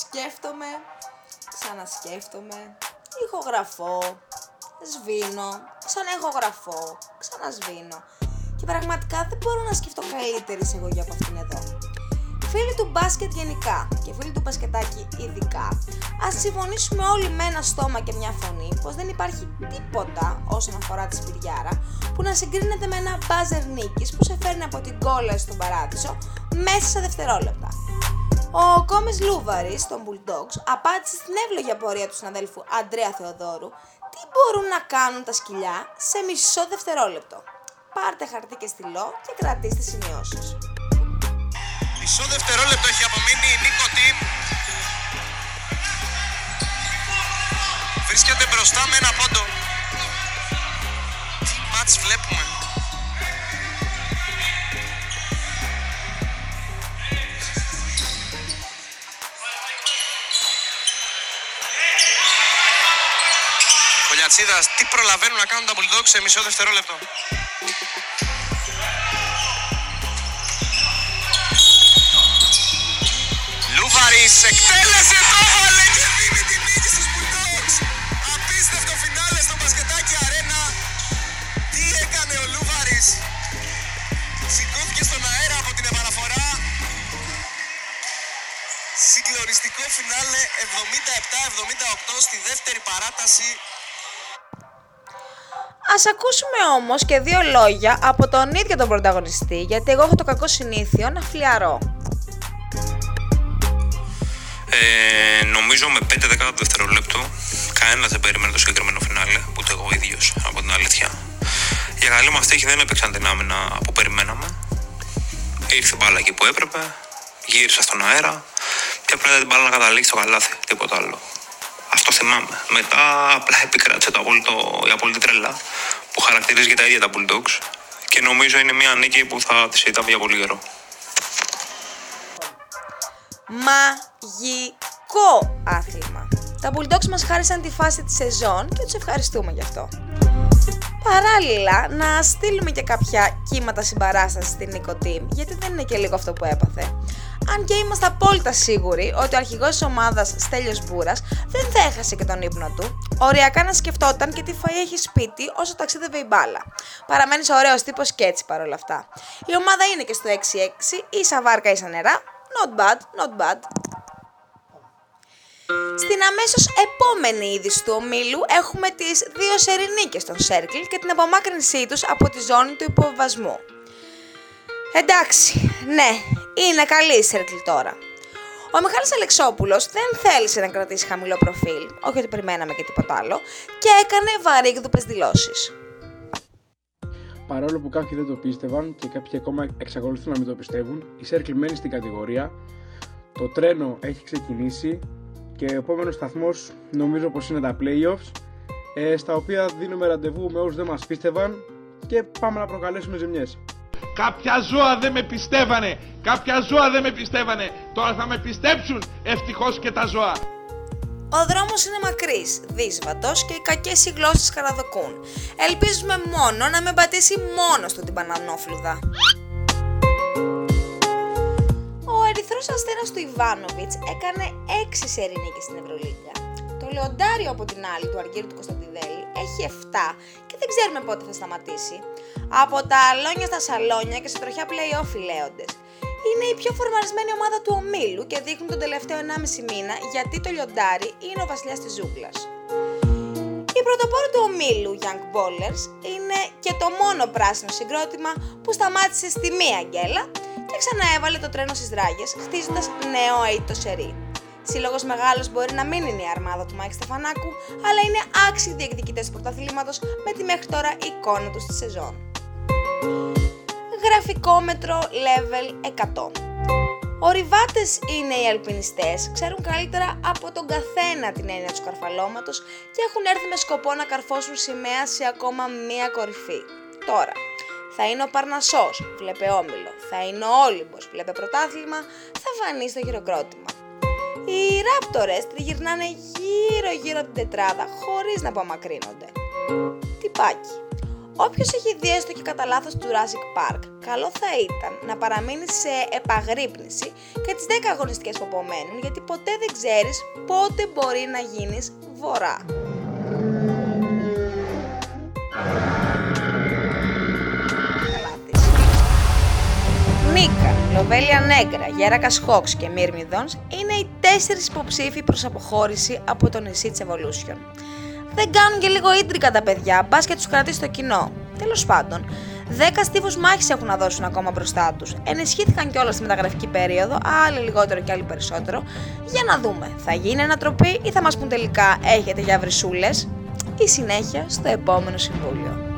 Σκέφτομαι, ξανασκέφτομαι, ηχογραφώ, σβήνω, ξαναεχογραφώ, ξανασβήνω. Και πραγματικά δεν μπορώ να σκεφτώ καλύτερη εισαγωγή από αυτήν εδώ. Φίλοι του μπάσκετ γενικά και φίλοι του μπασκετάκι ειδικά, ας συμφωνήσουμε όλοι με ένα στόμα και μια φωνή πως δεν υπάρχει τίποτα όσον αφορά τη σπηριάρα που να συγκρίνεται με ένα μπάζερ νίκης που σε φέρνει από την κόλλα στον παράδεισο μέσα σε δευτερόλεπτα. Ο Κόμις Λούβαρης των Bulldogs απάντησε στην εύλογη απορία του συναδέλφου Αντρέα Θεοδόρου τι μπορούν να κάνουν τα σκυλιά σε μισό δευτερόλεπτο; Πάρτε χαρτί και στυλό και κρατήστε σημειώσεις. Μισό δευτερόλεπτο έχει απομείνει η Νίκο Τιμ. Βρίσκεται μπροστά με ένα πόντο. Τι μάτς βλέπουμε. Κολιατσίδας, τι προλαβαίνουν να κάνουν τα Bulldogs σε μισό δευτερόλεπτο. Λούβαρης εκτέλεσε το έβαλε και δίνει τη νίκη στους Bulldogs. Απίστευτο φινάλε στο μπασκετάκι αρένα. Τι έκανε ο Λούβαρης; Σηκώθηκε στον αέρα από την επαναφορά. Συγκλονιστικό φινάλε 77-78 στη δεύτερη παράταση. Ας ακούσουμε όμως και δύο λόγια από τον ίδιο τον πρωταγωνιστή, γιατί εγώ έχω το κακό συνήθειο να φλιαρώ. Ε, νομίζω με 5 δεκάτο δευτερόλεπτο κανένα δεν περίμενε το συγκεκριμένο φινάλε, ούτε εγώ ίδιος από την αλήθεια. Για καλή μα τύχη δεν έπαιξαν την άμυνα που περιμέναμε. Ήρθε η μπάλα εκεί που έπρεπε, γύρισα στον αέρα και απλά την μπάλα να καταλήξει στο καλάθι, τίποτα άλλο. Αυτό θυμάμαι. Μετά απλά επικράτησε το απόλυτο, η απόλυτη τρέλα που χαρακτηρίζει και τα ίδια τα Bulldogs και νομίζω είναι μια νίκη που θα τη είδαμε για πολύ καιρό. Μαγικό άθλημα. Τα Bulldogs μας χάρισαν τη φάση της σεζόν και τους ευχαριστούμε γι' αυτό. Παράλληλα, να στείλουμε και κάποια κύματα συμπαράστασης στην Νίκο Team, γιατί δεν είναι και λίγο αυτό που έπαθε. Αν και είμαστε απόλυτα σίγουροι ότι ο αρχηγός της ομάδας Στέλιος Μπούρας δεν θα έχασε και τον ύπνο του, οριακά να σκεφτόταν και τι φαΐ έχει σπίτι όσο ταξίδευε η μπάλα. Παραμένεις ωραίος τύπος και έτσι παρόλα αυτά. Η ομάδα είναι και στο 6-6, ίσα βάρκα ίσα νερά, not bad, not bad. Στην αμέσως επόμενη είδηση του ομίλου έχουμε τις δύο σερινίκες των Circle και την απομάκρυνσή τους από τη ζώνη του υποβασμού. Εντάξει, ναι, είναι καλή η Circle τώρα. Ο Μιχάλης Αλεξόπουλος δεν θέλησε να κρατήσει χαμηλό προφίλ, όχι ότι περιμέναμε και τίποτα άλλο, και έκανε βαρύγδουπες δηλώσεις. Παρόλο που κάποιοι δεν το πίστευαν και κάποιοι ακόμα εξακολουθούν να μην το πιστεύουν, η Circle μένει στην κατηγορία, το τρένο έχει ξεκινήσει και ο επόμενος σταθμός νομίζω πως είναι τα playoffs ε, στα οποία δίνουμε ραντεβού με όσους δεν μας πίστευαν και πάμε να προκαλέσουμε ζημιές. Κάποια ζώα δεν με πιστεύανε. Κάποια ζώα δεν με πιστεύανε. Τώρα θα με πιστέψουν ευτυχώς και τα ζώα. Ο δρόμος είναι μακρύς, δύσβατος και οι κακές οι γλώσσες χαραδοκούν. Ελπίζουμε μόνο να με πατήσει μόνο του την Πανανόφλουδα. Ο ερυθρός αστέρας του Ιβάνοβιτς έκανε 6 σερί νίκες στην Ευρωλίγκα. Το λεοντάριο από την άλλη του Αργύρου του Κωνσταντιδέλη έχει 7 και δεν ξέρουμε πότε θα σταματήσει. Από τα αλώνια στα σαλόνια και σε τροχιά play-off οι λέοντες. Είναι η πιο φορμαρισμένη ομάδα του ομίλου και δείχνουν τον τελευταίο 1,5 μήνα γιατί το λιοντάρι είναι ο βασιλιάς της ζούγκλας. Η πρωτοπόρος του ομίλου Young Ballers είναι και το μόνο πράσινο συγκρότημα που σταμάτησε στη μία γκέλα και ξαναέβαλε το τρένο στις ράγες, χτίζοντας νέο αήττητο σερί. Σύλλογος μεγάλος μπορεί να μην είναι η αρμάδα του Μάικ Στεφανάκου, αλλά είναι άξιοι διεκδικητές του πρωταθλήματος με τη μέχρι τώρα εικόνα τους στη σεζόν. Γραφικόμετρο level 100. Ορειβάτε είναι οι αλπινιστές, ξέρουν καλύτερα από τον καθένα την έννοια του καρφαλώματο και έχουν έρθει με σκοπό να καρφώσουν σημαία σε ακόμα μία κορυφή. Τώρα, θα είναι ο Παρνασσός, βλέπε όμιλο, θα είναι ο Όλυμπος, βλέπε πρωτάθλημα, θα φανεί στο χειροκρότημα. Οι ράπτορες τριγυρνάνε γύρω γύρω την τετράδα χωρίς να απομακρύνονται. Τυπάκι. Όποιος έχει δει έστω και κατά λάθος Jurassic Park, καλό θα ήταν να παραμείνει σε επαγρύπνηση και τις 10 αγωνιστικές που απομένουν, γιατί ποτέ δεν ξέρεις πότε μπορεί να γίνεις βορρά. Νίκα, Λοβέλια Νέγκρα, Γέρακα Χόξ και Μύρμιδονς είναι οι τέσσερις υποψήφοι προς αποχώρηση από το νησί της Evolution. Δεν κάνουν και λίγο ίντρικα τα παιδιά, μπας και τους κρατήσεις το κοινό. Τέλος πάντων, 10 στίβους μάχης έχουν να δώσουν ακόμα μπροστά τους. Ενισχύθηκαν κιόλας στη μεταγραφική περίοδο, άλλοι λιγότερο και άλλοι περισσότερο. Για να δούμε, θα γίνει ανατροπή ή θα μας πούν τελικά έχετε για βρυσούλες. Η συνέχεια στο επόμενο συμβούλιο.